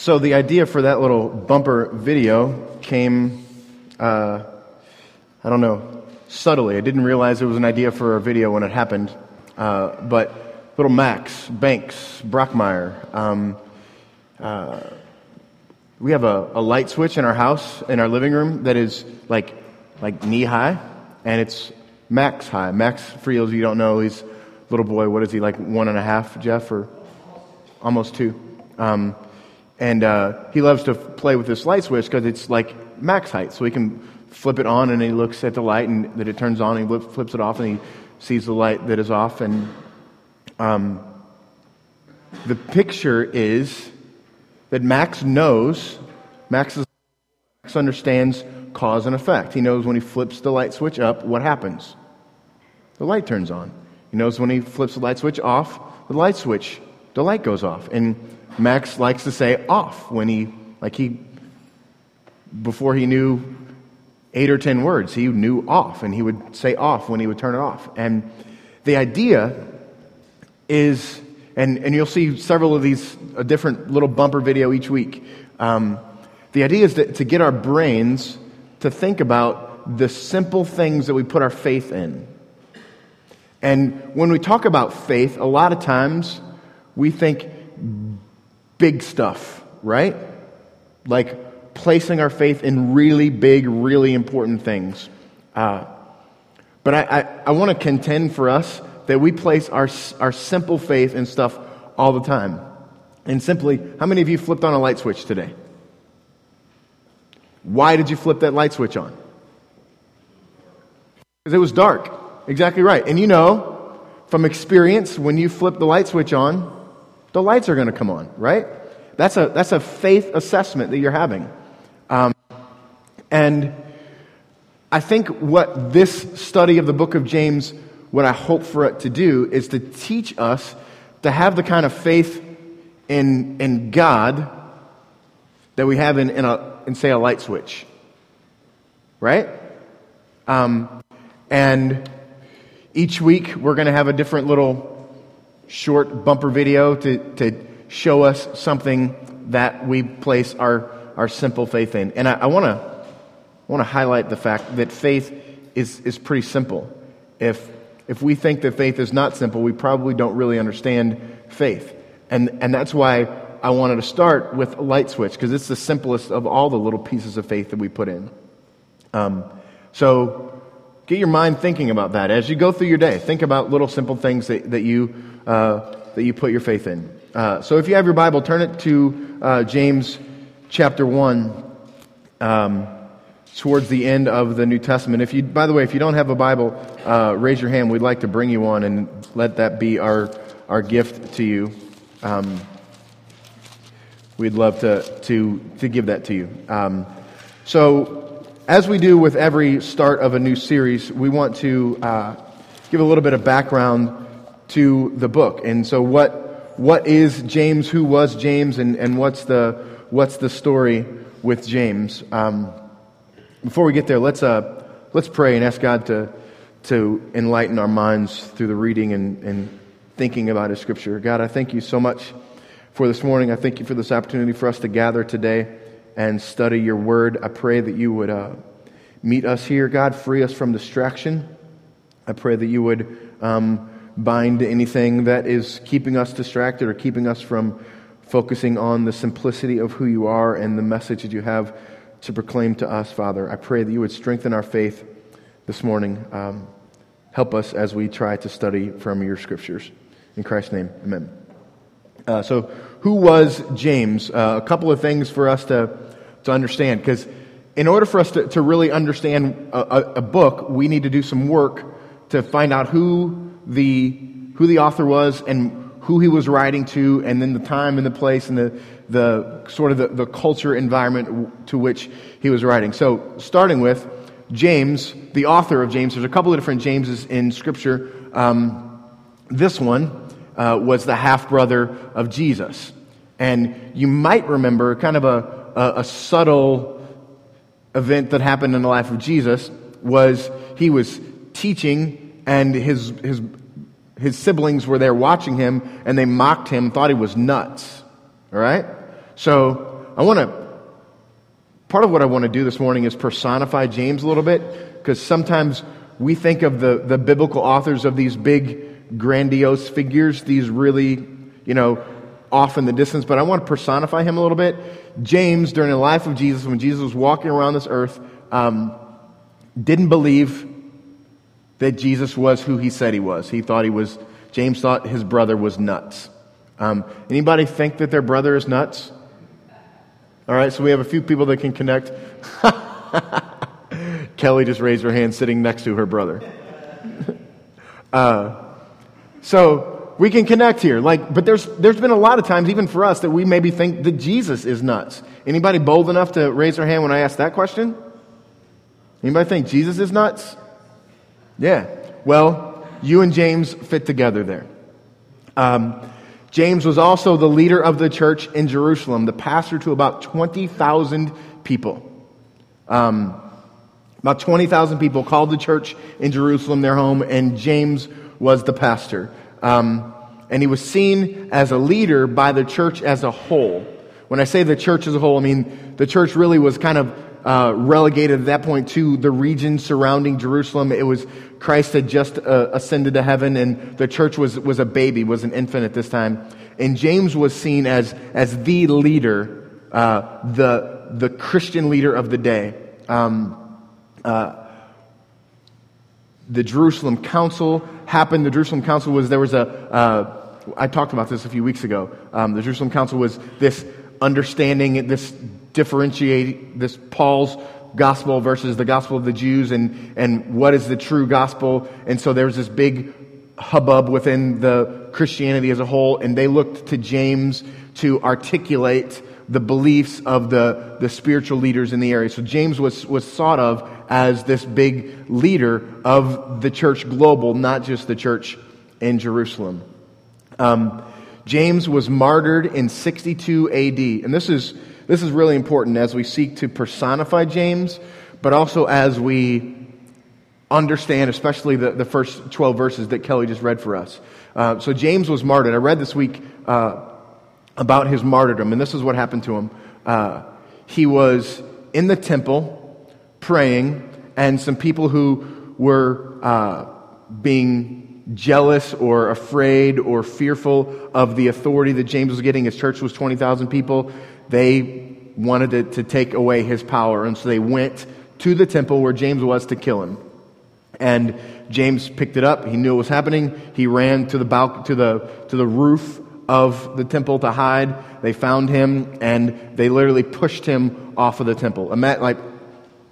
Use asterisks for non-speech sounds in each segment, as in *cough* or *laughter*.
so, the idea for that little bumper video came, uh, I don't know, subtly. I didn't realize it was an idea for a video when it happened. Uh, but little Max, Banks, Brockmeyer, um, uh, we have a, a light switch in our house, in our living room, that is like, like knee high, and it's max high. Max, for those you don't know, he's little boy. What is he, like one and a half, Jeff, or almost two? Um, and uh, he loves to play with this light switch because it's like max height. So he can flip it on and he looks at the light and that it turns on and he flips it off and he sees the light that is off. And um, the picture is that Max knows, Max, is, Max understands cause and effect. He knows when he flips the light switch up, what happens? The light turns on. He knows when he flips the light switch off, the light switch, the light goes off. And Max likes to say off when he, like he, before he knew eight or ten words, he knew off, and he would say off when he would turn it off. And the idea is, and, and you'll see several of these, a different little bumper video each week. Um, the idea is that, to get our brains to think about the simple things that we put our faith in. And when we talk about faith, a lot of times we think big stuff, right? Like placing our faith in really big, really important things. Uh, but I, I, I want to contend for us that we place our, our simple faith in stuff all the time. And simply, how many of you flipped on a light switch today? Why did you flip that light switch on? Because it was dark. Exactly right. And you know from experience, when you flip the light switch on, the lights are going to come on, right? That's a, that's a faith assessment that you're having. Um, and I think what this study of the book of James, what I hope for it to do, is to teach us to have the kind of faith in, in God that we have in, in, a, in say, a light switch. Right? Um, and each week, we're going to have a different little short bumper video to, to show us something that we place our, our simple faith in. And I, I want to want to highlight the fact that faith is, is pretty simple. If, if we think that faith is not simple, we probably don't really understand faith. And, and that's why I wanted to start with a light switch, because it's the simplest of all the little pieces of faith that we put in. Um, so Get your mind thinking about that as you go through your day. Think about little simple things that, that, you, uh, that you put your faith in. Uh, so if you have your Bible, turn it to uh, James chapter 1, um, towards the end of the New Testament. If you, by the way, if you don't have a Bible, uh, raise your hand. We'd like to bring you one and let that be our, our gift to you. Um, we'd love to, to, to give that to you. Um, so as we do with every start of a new series, we want to uh, give a little bit of background to the book. And so, what, what is James? Who was James? And, and what's, the, what's the story with James? Um, before we get there, let's, uh, let's pray and ask God to, to enlighten our minds through the reading and, and thinking about His Scripture. God, I thank you so much for this morning. I thank you for this opportunity for us to gather today and study your word. I pray that you would uh, meet us here, God. Free us from distraction. I pray that you would um, bind anything that is keeping us distracted or keeping us from focusing on the simplicity of who you are and the message that you have to proclaim to us, Father. I pray that you would strengthen our faith this morning. Um, help us as we try to study from your scriptures. In Christ's name, amen. Uh, so, who was James? Uh, a couple of things for us to to understand. Because in order for us to, to really understand a, a, book, we need to do some work to find out who the, who the author was and who he was writing to, and then the time and the place and the, the sort of the, the culture environment to which he was writing. So, starting with James, the author of James, there's a couple of different Jameses in Scripture. Um, this one uh, was the half brother of Jesus. And you might remember kind of a, a, a subtle event that happened in the life of Jesus was he was teaching and his, his, his siblings were there watching him and they mocked him, thought he was nuts. All right? So I want to, part of what I want to do this morning is personify James a little bit because sometimes we think of the, the biblical authors of these big, grandiose figures, these really, you know, off in the distance, but I want to personify him a little bit. James, during the life of Jesus, when Jesus was walking around this earth, um, didn't believe that Jesus was who he said he was. He thought he was, James thought his brother was nuts. Um, anybody think that their brother is nuts? All right, so we have a few people that can connect. *laughs* Kelly just raised her hand sitting next to her brother. *laughs* uh, so we can connect here. Like, but there's, there's been a lot of times, even for us, that we maybe think that Jesus is nuts. Anybody bold enough to raise their hand when I ask that question? Anybody think Jesus is nuts? Yeah. Well, you and James fit together there. Um, James was also the leader of the church in Jerusalem, the pastor to about 20,000 people. Um, about 20,000 people called the church in Jerusalem their home, and James was the pastor. Um, and he was seen as a leader by the church as a whole. When I say the church as a whole, I mean the church really was kind of uh, relegated at that point to the region surrounding Jerusalem. It was Christ had just uh, ascended to heaven, and the church was, was a baby, was an infant at this time. And James was seen as, as the leader, uh, the, the Christian leader of the day. Um, uh, the Jerusalem Council happened. The Jerusalem Council was, there was a. Uh, I talked about this a few weeks ago. Um, the Jerusalem Council was this understanding, this differentiate this Paul's gospel versus the gospel of the Jews and, and what is the true gospel. And so there's this big hubbub within the Christianity as a whole, and they looked to James to articulate the beliefs of the, the spiritual leaders in the area. So James was, was thought of as this big leader of the church global, not just the church in Jerusalem. Um, James was martyred in 62 AD. And this is this is really important as we seek to personify James, but also as we understand, especially the, the first 12 verses that Kelly just read for us. Uh, so James was martyred. I read this week uh, about his martyrdom, and this is what happened to him. Uh, he was in the temple praying, and some people who were uh, being jealous or afraid or fearful of the authority that James was getting. His church was 20,000 people. They wanted to, to take away his power, and so they went to the temple where James was to kill him. And James picked it up. He knew what was happening. He ran to the balcony, to the to the roof of the temple to hide. They found him and they literally pushed him off of the temple. Like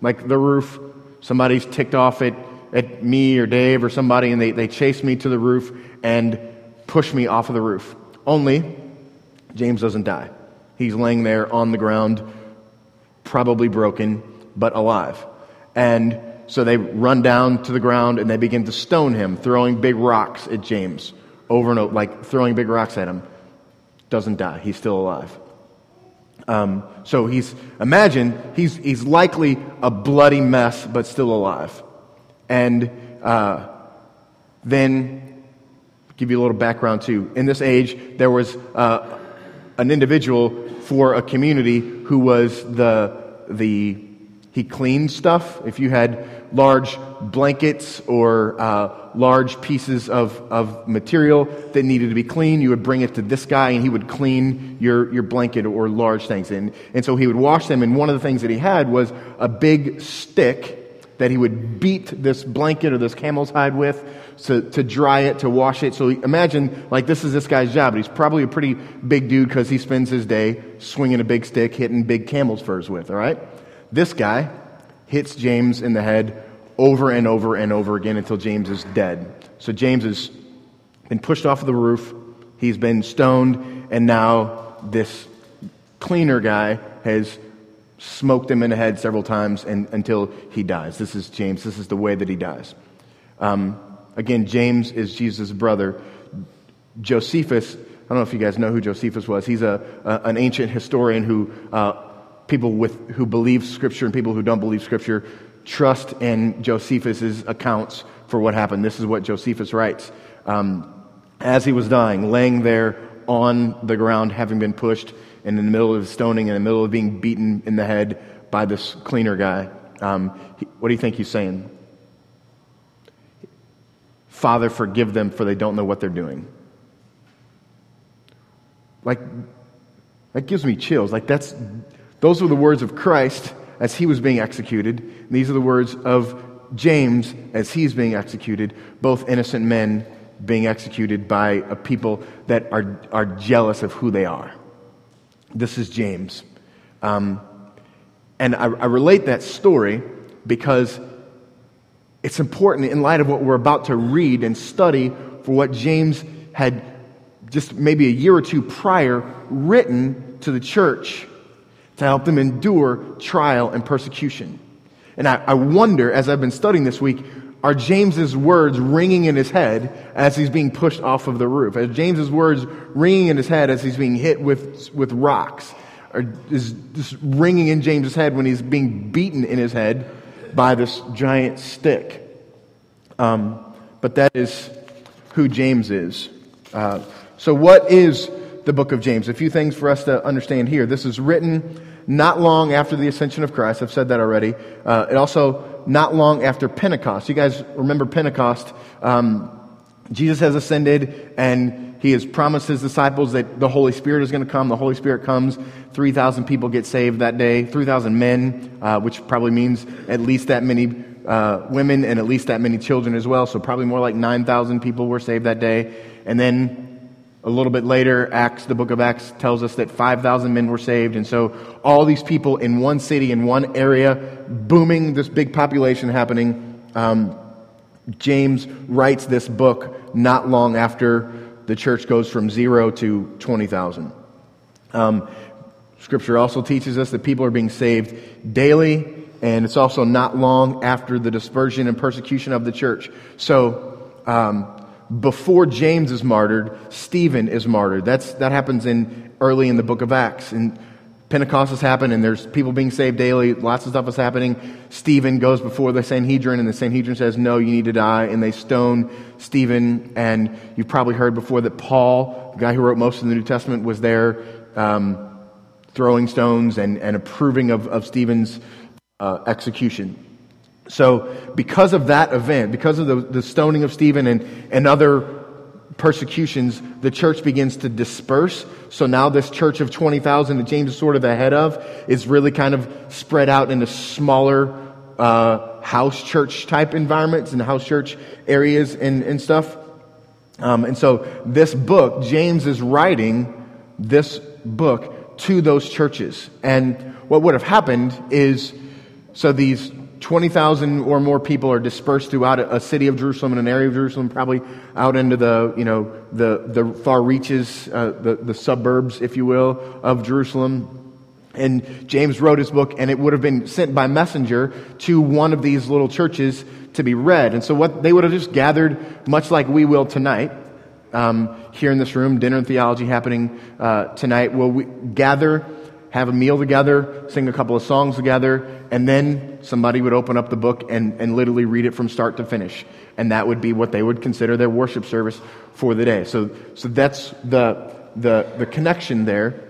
like the roof. Somebody's ticked off at, at me or Dave or somebody, and they, they chased me to the roof and pushed me off of the roof. Only James doesn't die. He's laying there on the ground, probably broken, but alive. And so they run down to the ground and they begin to stone him, throwing big rocks at James over and over, like throwing big rocks at him. Doesn't die. He's still alive. Um, so he's, imagine, he's, he's likely a bloody mess, but still alive. And uh, then, give you a little background too. In this age, there was uh, an individual for a community who was the, the he cleaned stuff. If you had large blankets or uh, large pieces of, of material that needed to be cleaned, you would bring it to this guy and he would clean your, your blanket or large things. And, and so he would wash them. And one of the things that he had was a big stick that he would beat this blanket or this camel's hide with to, to dry it, to wash it. So imagine, like, this is this guy's job. He's probably a pretty big dude because he spends his day swinging a big stick, hitting big camel's furs with, all right? This guy hits James in the head over and over and over again until James is dead. So James has been pushed off of the roof, he's been stoned, and now this cleaner guy has smoked him in the head several times and, until he dies. This is James. This is the way that he dies. Um, again, James is Jesus' brother. Josephus, I don't know if you guys know who Josephus was. He's a, a an ancient historian who uh, people with, who believe Scripture and people who don't believe Scripture trust in Josephus's accounts for what happened. This is what Josephus writes. Um, as he was dying, laying there on the ground, having been pushed and in the middle of stoning, in the middle of being beaten in the head by this cleaner guy. Um, he, what do you think he's saying? Father, forgive them, for they don't know what they're doing. Like, that gives me chills. Like, that's, those were the words of Christ as he was being executed. These are the words of James as he's being executed, both innocent men being executed by a people that are, are jealous of who they are. This is James. Um, and I, I relate that story because it's important in light of what we're about to read and study for what James had just maybe a year or two prior written to the church to help them endure trial and persecution. And I, I wonder, as I've been studying this week, are James's words ringing in his head as he's being pushed off of the roof? Are James's words ringing in his head as he's being hit with, with rocks? Or is this ringing in James's head when he's being beaten in his head by this giant stick? Um, but that is who James is. Uh, so, what is the book of James? A few things for us to understand here. This is written not long after the ascension of Christ. I've said that already. Uh, it also not long after Pentecost. You guys remember Pentecost? Um, Jesus has ascended and he has promised his disciples that the Holy Spirit is going to come. The Holy Spirit comes. 3,000 people get saved that day. 3,000 men, uh, which probably means at least that many uh, women and at least that many children as well. So probably more like 9,000 people were saved that day. And then a little bit later, Acts, the book of Acts tells us that 5,000 men were saved. And so all these people in one city, in one area, booming, this big population happening. Um, James writes this book not long after the church goes from zero to 20,000. Um, scripture also teaches us that people are being saved daily, and it's also not long after the dispersion and persecution of the church. So, um, before James is martyred, Stephen is martyred. That's, that happens in, early in the book of Acts. And Pentecost has happened, and there's people being saved daily. Lots of stuff is happening. Stephen goes before the Sanhedrin, and the Sanhedrin says, No, you need to die. And they stone Stephen. And you've probably heard before that Paul, the guy who wrote most of the New Testament, was there um, throwing stones and, and approving of, of Stephen's uh, execution. So, because of that event, because of the, the stoning of Stephen and, and other persecutions, the church begins to disperse. So now this church of 20,000 that James is sort of ahead of is really kind of spread out into smaller uh, house church type environments and house church areas and, and stuff. Um, and so this book, James is writing this book to those churches. And what would have happened is, so these 20,000 or more people are dispersed throughout a, city of Jerusalem and an area of Jerusalem, probably out into the, you know, the, the far reaches, uh, the, the suburbs, if you will, of Jerusalem. And James wrote his book, and it would have been sent by messenger to one of these little churches to be read. And so, what they would have just gathered, much like we will tonight, um, here in this room, dinner and theology happening uh, tonight. Will we gather have a meal together, sing a couple of songs together, and then somebody would open up the book and, and literally read it from start to finish. And that would be what they would consider their worship service for the day. So, so that's the, the, the connection there.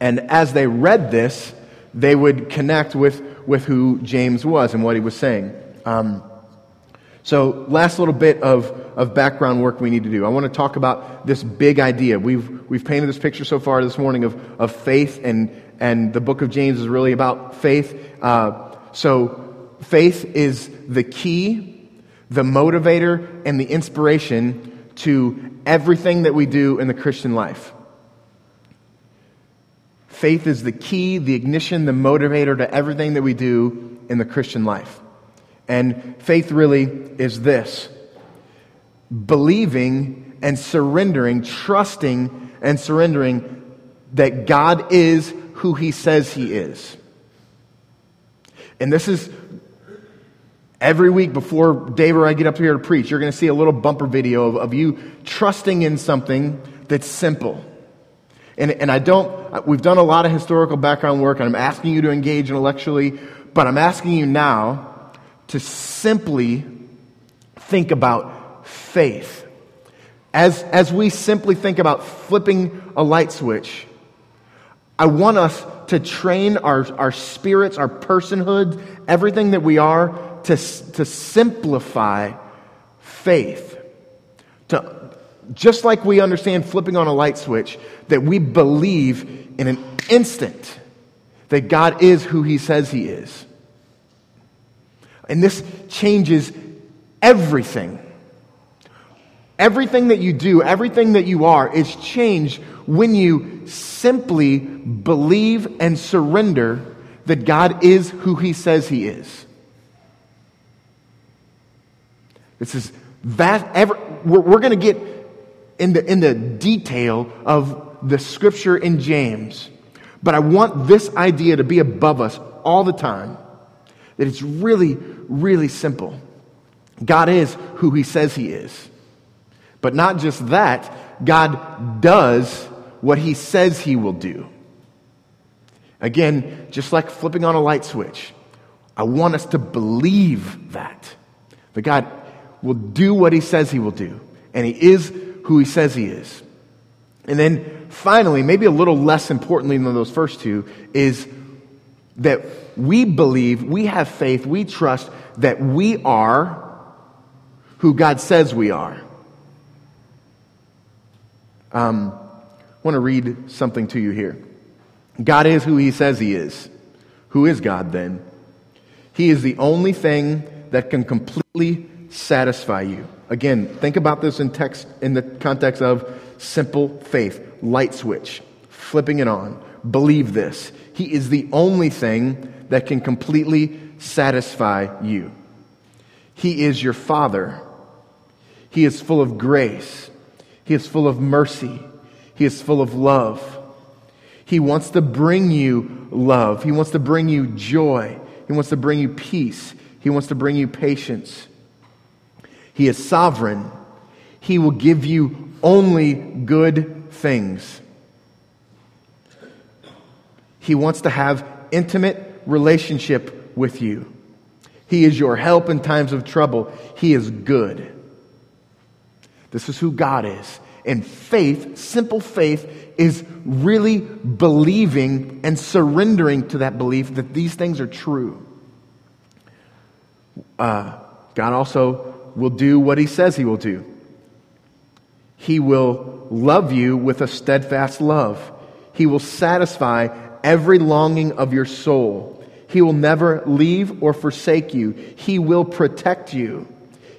And as they read this, they would connect with, with who James was and what he was saying. Um, so, last little bit of, of background work we need to do. I want to talk about this big idea. We've, we've painted this picture so far this morning of, of faith, and, and the book of James is really about faith. Uh, so, faith is the key, the motivator, and the inspiration to everything that we do in the Christian life. Faith is the key, the ignition, the motivator to everything that we do in the Christian life. And faith really is this believing and surrendering, trusting and surrendering that God is who He says He is. And this is every week before Dave or I get up here to preach, you're going to see a little bumper video of, of you trusting in something that's simple. And, and I don't, we've done a lot of historical background work, and I'm asking you to engage intellectually, but I'm asking you now to simply think about faith. As, as we simply think about flipping a light switch, I want us to train our, our spirits, our personhood, everything that we are, to, to simplify faith. To, just like we understand flipping on a light switch, that we believe in an instant that God is who He says He is. And this changes everything. Everything that you do, everything that you are, is changed when you simply believe and surrender that God is who He says He is. This is that ever, we're, we're going to get in the, in the detail of the scripture in James, but I want this idea to be above us all the time that it's really, really simple. God is who He says He is. But not just that, God does what He says He will do. Again, just like flipping on a light switch, I want us to believe that. That God will do what He says He will do, and He is who He says He is. And then finally, maybe a little less importantly than those first two, is that we believe, we have faith, we trust that we are who God says we are. Um, I want to read something to you here. God is who He says He is. Who is God then? He is the only thing that can completely satisfy you. Again, think about this in text in the context of simple faith, light switch, flipping it on. Believe this. He is the only thing that can completely satisfy you. He is your Father. He is full of grace. He is full of mercy. He is full of love. He wants to bring you love. He wants to bring you joy. He wants to bring you peace. He wants to bring you patience. He is sovereign. He will give you only good things. He wants to have intimate relationship with you. He is your help in times of trouble. He is good. This is who God is. And faith, simple faith, is really believing and surrendering to that belief that these things are true. Uh, God also will do what He says He will do. He will love you with a steadfast love. He will satisfy every longing of your soul. He will never leave or forsake you. He will protect you.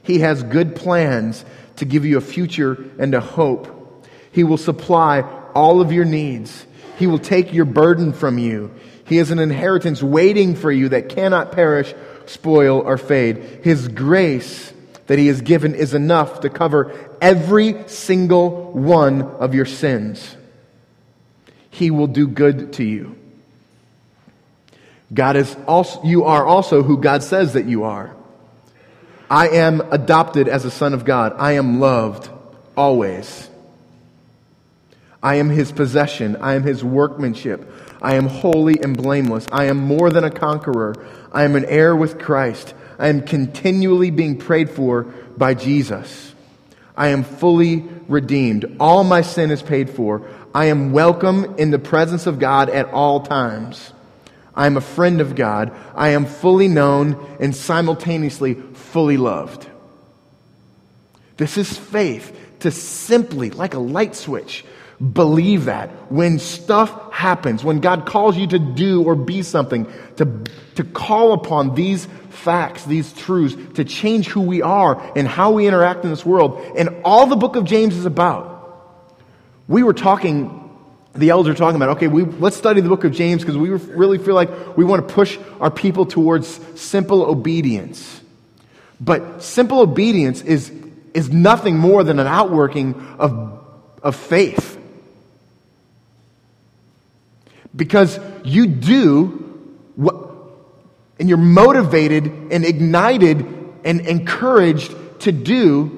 He has good plans to give you a future and a hope. He will supply all of your needs. He will take your burden from you. He has an inheritance waiting for you that cannot perish, spoil, or fade. His grace that He has given is enough to cover every single one of your sins. He will do good to you. God is also, you are also who God says that you are. I am adopted as a son of God. I am loved always. I am his possession. I am his workmanship. I am holy and blameless. I am more than a conqueror. I am an heir with Christ. I am continually being prayed for by Jesus. I am fully redeemed. All my sin is paid for. I am welcome in the presence of God at all times. I am a friend of God. I am fully known and simultaneously fully loved. This is faith to simply, like a light switch, believe that when stuff happens, when God calls you to do or be something, to, to call upon these facts, these truths, to change who we are and how we interact in this world. And all the book of James is about. We were talking the elders are talking about, okay, we, let's study the book of James because we really feel like we want to push our people towards simple obedience. But simple obedience is, is nothing more than an outworking of, of faith. Because you do what, and you're motivated and ignited and encouraged to do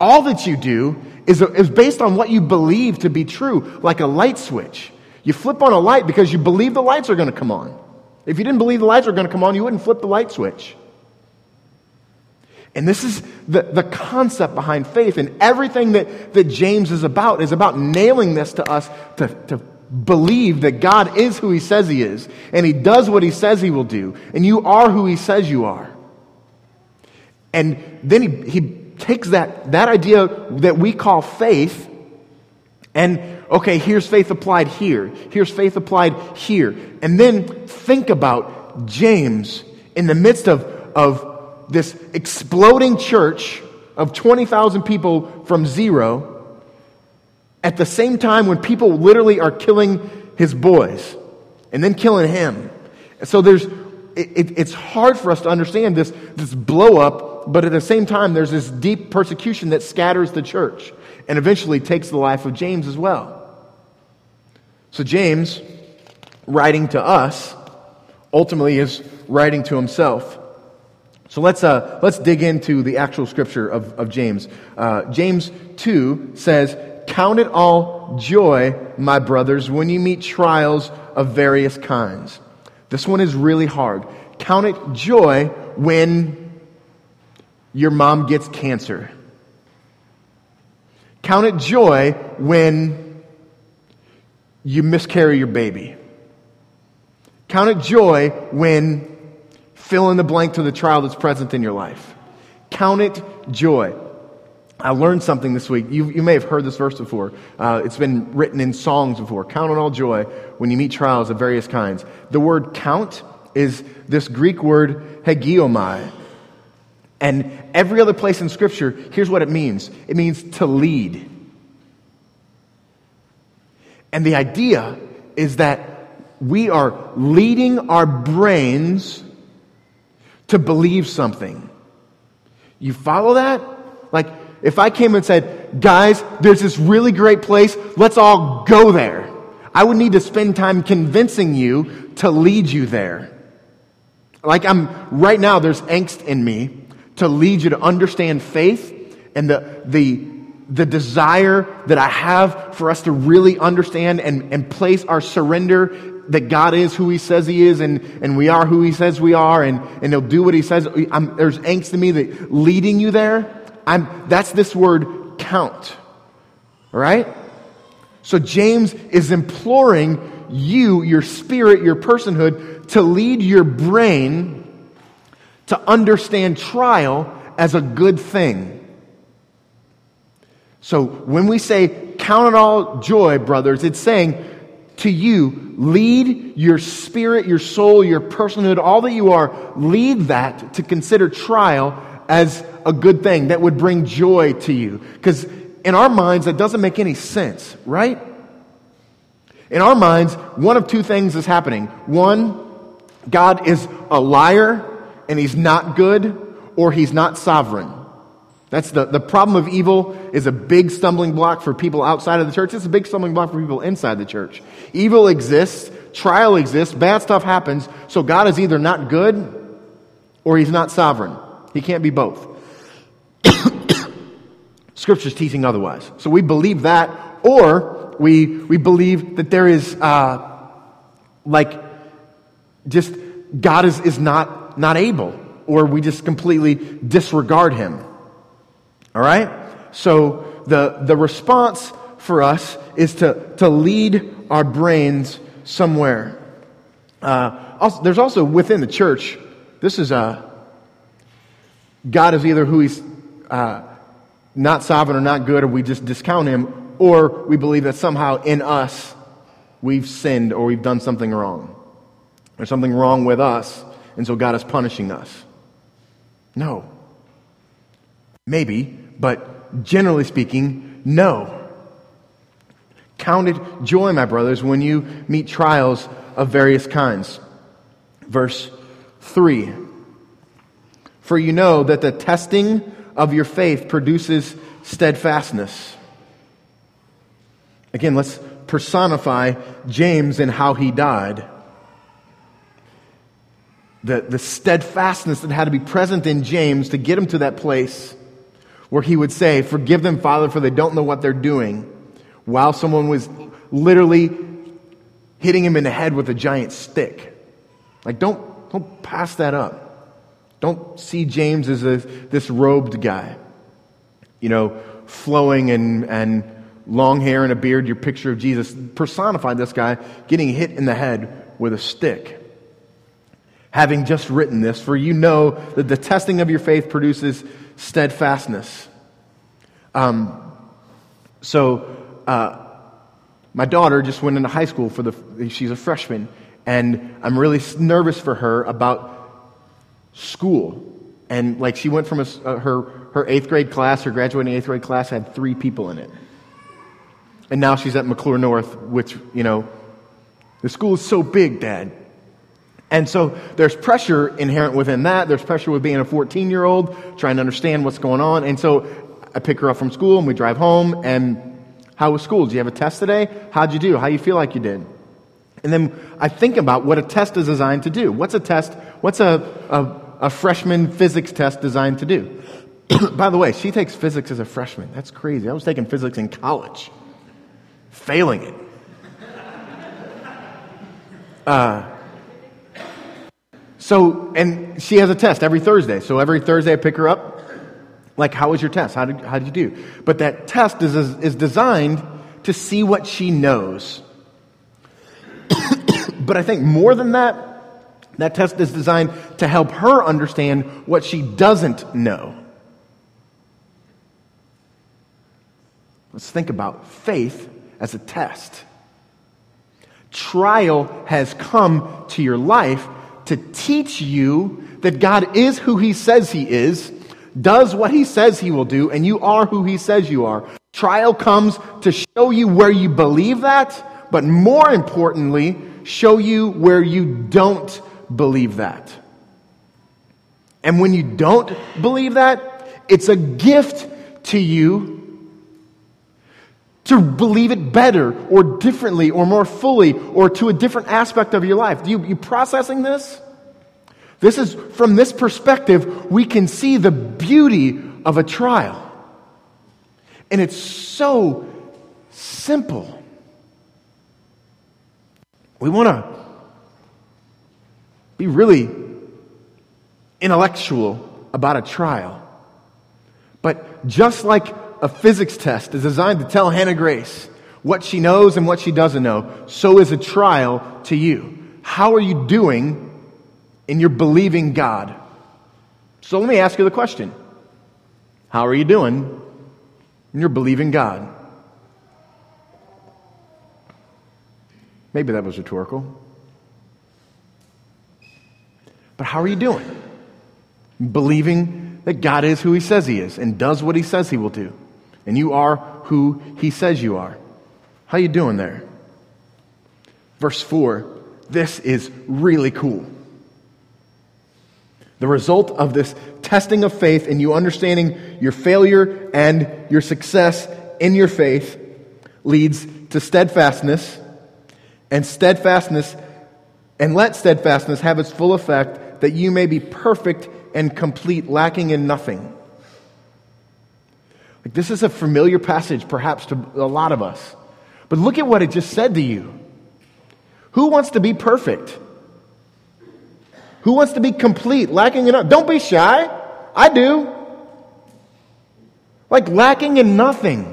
all that you do is, is based on what you believe to be true, like a light switch. You flip on a light because you believe the lights are going to come on. If you didn't believe the lights are going to come on, you wouldn't flip the light switch. And this is the, the concept behind faith. And everything that, that James is about is about nailing this to us to, to believe that God is who he says he is. And he does what he says he will do. And you are who he says you are. And then he, he takes that, that idea that we call faith and, okay, here's faith applied here. Here's faith applied here. And then think about James in the midst of, of this exploding church of 20,000 people from zero at the same time when people literally are killing his boys and then killing him. So there's, it, it's hard for us to understand this, this blow up, but at the same time, there's this deep persecution that scatters the church and eventually takes the life of James as well. So, James, writing to us, ultimately is writing to himself. So let's, uh, let's dig into the actual scripture of, of James. Uh, James 2 says, Count it all joy, my brothers, when you meet trials of various kinds. This one is really hard. Count it joy when your mom gets cancer. Count it joy when you miscarry your baby. Count it joy when fill in the blank to the trial that's present in your life. Count it joy. I learned something this week. You, you may have heard this verse before. Uh, it's been written in songs before. Count on all joy when you meet trials of various kinds. The word count is this Greek word hegeomai. And every other place in Scripture, here's what it means it means to lead. And the idea is that we are leading our brains to believe something. You follow that? Like, if I came and said, guys, there's this really great place, let's all go there. I would need to spend time convincing you to lead you there. Like I'm, right now, there's angst in me to lead you to understand faith and the, the, the desire that I have for us to really understand and, and place our surrender that God is who He says He is, and, and we are who He says we are, and, and He'll do what He says. I'm, there's angst in me that leading you there. I'm, that's this word count. All right? So James is imploring you, your spirit, your personhood, to lead your brain to understand trial as a good thing. So when we say count it all joy, brothers, it's saying to you, lead your spirit, your soul, your personhood, all that you are, lead that to consider trial as a good thing that would bring joy to you. Because in our minds, that doesn't make any sense, right? In our minds, one of two things is happening. One, God is a liar and he's not good, or he's not sovereign. That's the, the problem of evil is a big stumbling block for people outside of the church. It's a big stumbling block for people inside the church. Evil exists, trial exists, bad stuff happens, so God is either not good or he's not sovereign. He can't be both. *coughs* Scripture's teaching otherwise. So we believe that, or we, we believe that there is, uh, like, just God is, is not, not able, or we just completely disregard him. All right? So the, the response for us is to, to lead our brains somewhere. Uh, also, there's also within the church, this is a, uh, God is either who he's uh, not sovereign or not good, or we just discount him, or we believe that somehow in us we've sinned or we've done something wrong. There's something wrong with us, and so God is punishing us. No. Maybe, but generally speaking, no. Count it joy, my brothers, when you meet trials of various kinds. Verse 3 For you know that the testing of your faith produces steadfastness. Again, let's personify James and how he died. The, the steadfastness that had to be present in James to get him to that place where he would say, Forgive them, Father, for they don't know what they're doing, while someone was literally hitting him in the head with a giant stick. Like, don't, don't pass that up. Don't see James as a, this robed guy, you know, flowing and, and long hair and a beard, your picture of Jesus. Personify this guy getting hit in the head with a stick. Having just written this, for you know that the testing of your faith produces steadfastness. Um, so, uh, my daughter just went into high school for the, she's a freshman, and I'm really nervous for her about school. And like she went from a, uh, her, her eighth grade class, her graduating eighth grade class had three people in it. And now she's at McCluer North, which, you know, the school is so big, Dad. And so there's pressure inherent within that. There's pressure with being a 14 year old, trying to understand what's going on. And so I pick her up from school and we drive home. And how was school? Did you have a test today? How'd you do? How you feel like you did? And then I think about what a test is designed to do. What's a test? What's a, a, a freshman physics test designed to do? *clears throat* By the way, she takes physics as a freshman. That's crazy. I was taking physics in college, failing it. *laughs* Uh, so, and she has a test every Thursday. So every Thursday I pick her up. Like, how was your test? How did, how did you do? But that test is, is designed to see what she knows. *clears throat* but I think more than that, that test is designed to help her understand what she doesn't know. Let's think about faith as a test. Trial has come to your life to teach you that God is who He says He is, does what He says He will do, and you are who He says you are. Trial comes to show you where you believe that, but more importantly, show you where you don't believe that. And when you don't believe that, it's a gift to you to believe it better or differently or more fully or to a different aspect of your life. Do you, you processing this? This is from this perspective, we can see the beauty of a trial. And it's so simple. We want to be really intellectual about a trial. But just like a physics test is designed to tell Hannah Grace what she knows and what she doesn't know, so is a trial to you. How are you doing in your believing God? So let me ask you the question How are you doing in your believing God? Maybe that was rhetorical. But how are you doing? Believing that God is who He says He is and does what He says He will do and you are who he says you are. How are you doing there? Verse 4. This is really cool. The result of this testing of faith and you understanding your failure and your success in your faith leads to steadfastness and steadfastness and let steadfastness have its full effect that you may be perfect and complete lacking in nothing like this is a familiar passage, perhaps, to a lot of us. But look at what it just said to you. Who wants to be perfect? Who wants to be complete, lacking in? nothing? Don't be shy. I do. Like lacking in nothing.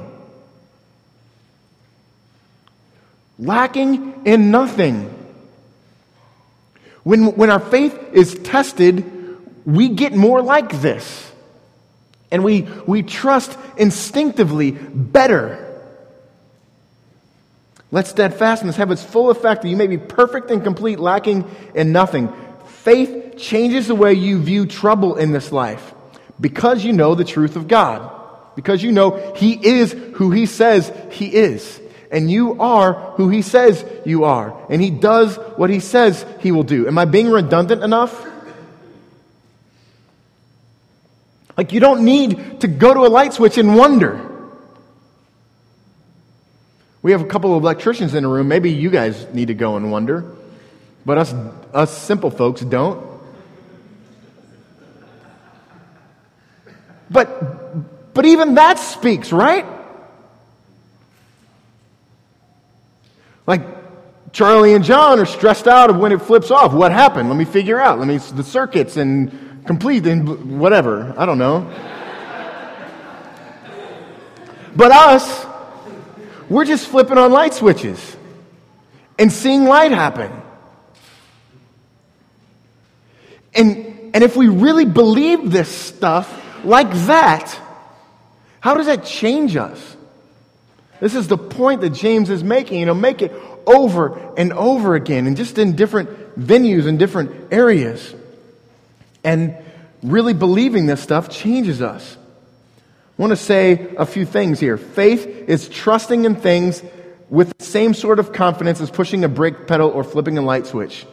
Lacking in nothing. When, when our faith is tested, we get more like this. And we, we trust instinctively better. Let steadfastness have its full effect that you may be perfect and complete, lacking in nothing. Faith changes the way you view trouble in this life because you know the truth of God. Because you know He is who He says He is. And you are who He says you are. And He does what He says He will do. Am I being redundant enough? Like, you don't need to go to a light switch and wonder. We have a couple of electricians in the room. Maybe you guys need to go and wonder. But us, us simple folks don't. But, but even that speaks, right? Like, Charlie and John are stressed out of when it flips off. What happened? Let me figure out. Let me, the circuits and complete and whatever. I don't know. But us, we're just flipping on light switches and seeing light happen. And, and if we really believe this stuff like that, how does that change us? This is the point that James is making. You know, make it over and over again, and just in different venues and different areas. And really believing this stuff changes us. I want to say a few things here. Faith is trusting in things with the same sort of confidence as pushing a brake pedal or flipping a light switch.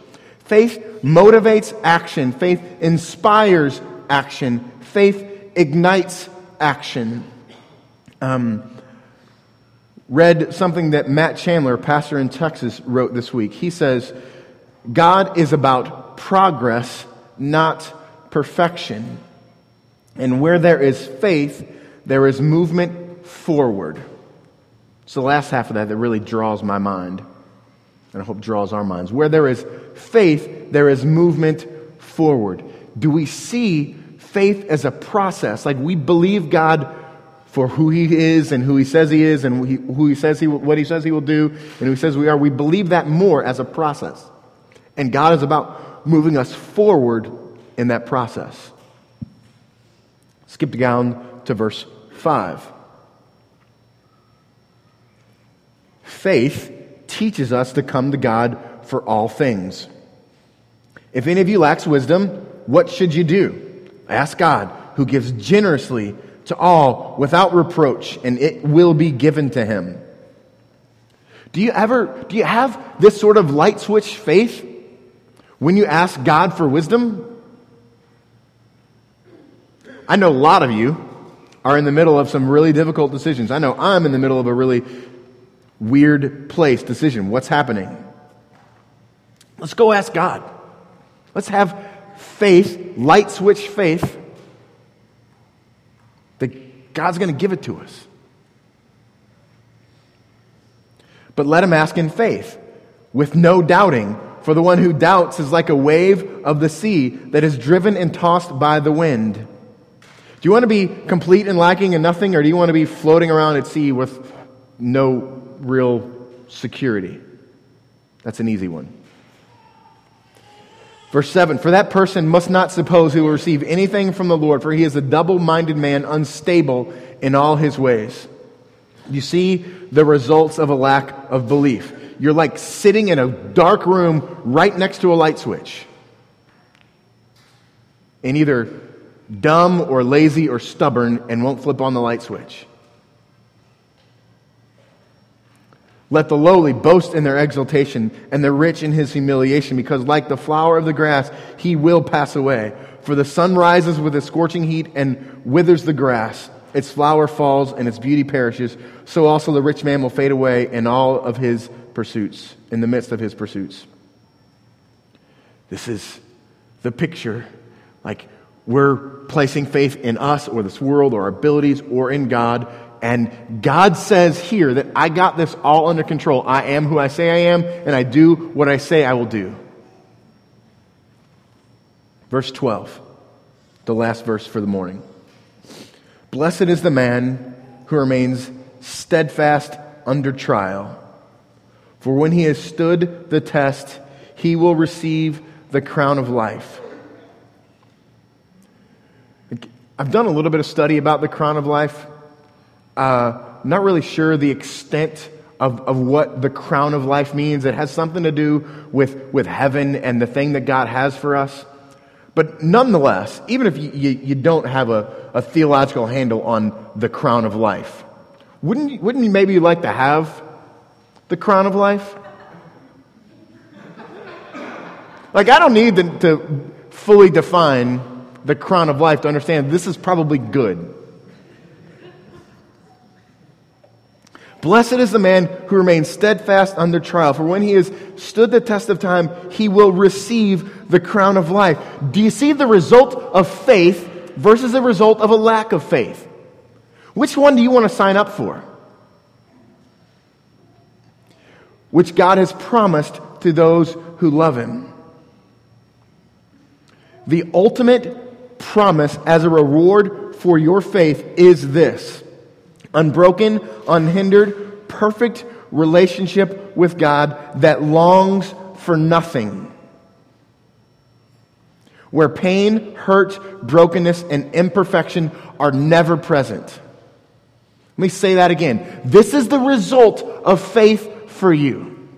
Faith motivates action. Faith inspires action. Faith ignites action. Um, read something that Matt Chandler, pastor in Texas, wrote this week. He says, God is about progress, not perfection. And where there is faith, there is movement forward. It's the last half of that that really draws my mind, and I hope draws our minds. Where there is faith, there is movement forward. Do we see faith as a process? Like we believe God for who He is and who He says He is and who He says He what He says He will do and who He says we are. We believe that more as a process, and God is about moving us forward in that process. Skip down to verse 5. Faith teaches us to come to God for all things. If any of you lacks wisdom, what should you do? Ask God, who gives generously to all without reproach, and it will be given to him. Do you ever, do you have this sort of light switch faith when you ask God for wisdom? I know a lot of you are in the middle of some really difficult decisions. I know I'm in the middle of a really weird place decision. What's happening? Let's go ask God. Let's have faith, light switch faith, that God's going to give it to us. But let him ask in faith, with no doubting. For the one who doubts is like a wave of the sea that is driven and tossed by the wind. Do you want to be complete and lacking in nothing, or do you want to be floating around at sea with no real security? That's an easy one. Verse 7 For that person must not suppose he will receive anything from the Lord, for he is a double minded man, unstable in all his ways. You see the results of a lack of belief. You're like sitting in a dark room right next to a light switch. And either dumb or lazy or stubborn and won't flip on the light switch. Let the lowly boast in their exaltation, and the rich in his humiliation, because like the flower of the grass, he will pass away. For the sun rises with a scorching heat and withers the grass. Its flower falls and its beauty perishes. So also the rich man will fade away in all of his pursuits, in the midst of his pursuits. This is the picture. Like we're placing faith in us or this world or our abilities or in God and God says here that I got this all under control. I am who I say I am, and I do what I say I will do. Verse 12, the last verse for the morning. Blessed is the man who remains steadfast under trial, for when he has stood the test, he will receive the crown of life. I've done a little bit of study about the crown of life uh, not really sure the extent of, of what the crown of life means. It has something to do with, with heaven and the thing that God has for us. But nonetheless, even if you, you, you don't have a, a theological handle on the crown of life, wouldn't you, wouldn't you maybe like to have the crown of life? Like, I don't need to, to fully define the crown of life to understand this is probably good. Blessed is the man who remains steadfast under trial, for when he has stood the test of time, he will receive the crown of life. Do you see the result of faith versus the result of a lack of faith? Which one do you want to sign up for? Which God has promised to those who love him. The ultimate promise as a reward for your faith is this unbroken, unhindered, perfect relationship with God that longs for nothing. Where pain, hurt, brokenness, and imperfection are never present. Let me say that again. This is the result of faith for you.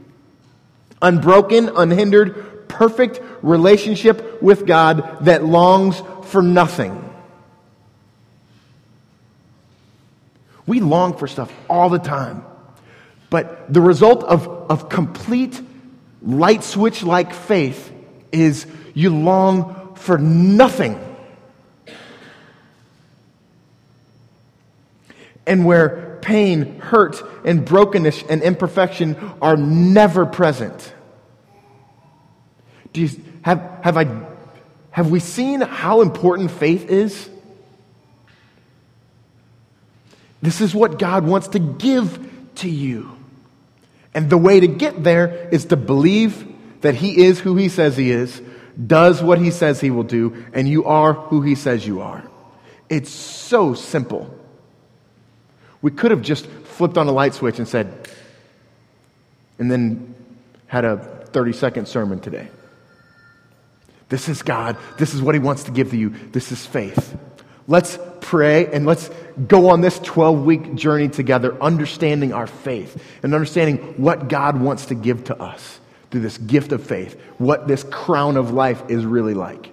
Unbroken, unhindered, perfect relationship with God that longs for nothing. We long for stuff all the time. But the result of, of complete light switch like faith is you long for nothing. And where pain, hurt, and brokenness and imperfection are never present. Do you, have, have, I, have we seen how important faith is? This is what God wants to give to you. And the way to get there is to believe that He is who He says He is, does what He says He will do, and you are who He says you are. It's so simple. We could have just flipped on a light switch and said, and then had a 30 second sermon today. This is God. This is what He wants to give to you. This is faith. Let's pray and let's go on this 12 week journey together, understanding our faith and understanding what God wants to give to us through this gift of faith, what this crown of life is really like.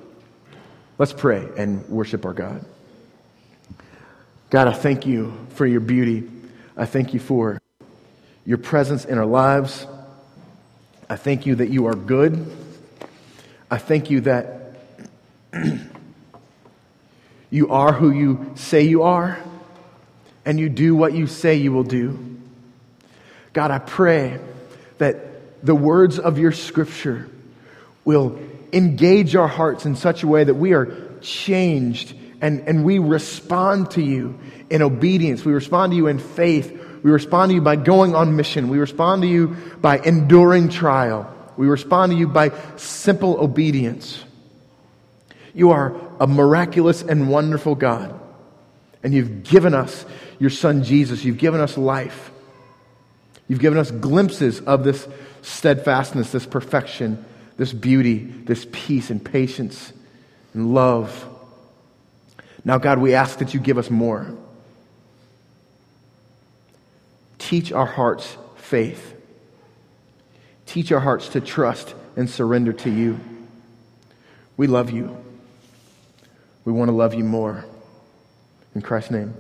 Let's pray and worship our God. God, I thank you for your beauty. I thank you for your presence in our lives. I thank you that you are good. I thank you that *clears throat* you are who you say you are, and you do what you say you will do. God, I pray that the words of your scripture will engage our hearts in such a way that we are changed and, and we respond to you in obedience. We respond to you in faith. We respond to you by going on mission. We respond to you by enduring trial. We respond to you by simple obedience. You are a miraculous and wonderful God. And you've given us your son Jesus. You've given us life. You've given us glimpses of this steadfastness, this perfection, this beauty, this peace and patience and love. Now, God, we ask that you give us more. Teach our hearts faith. Teach our hearts to trust and surrender to you. We love you. We want to love you more. In Christ's name.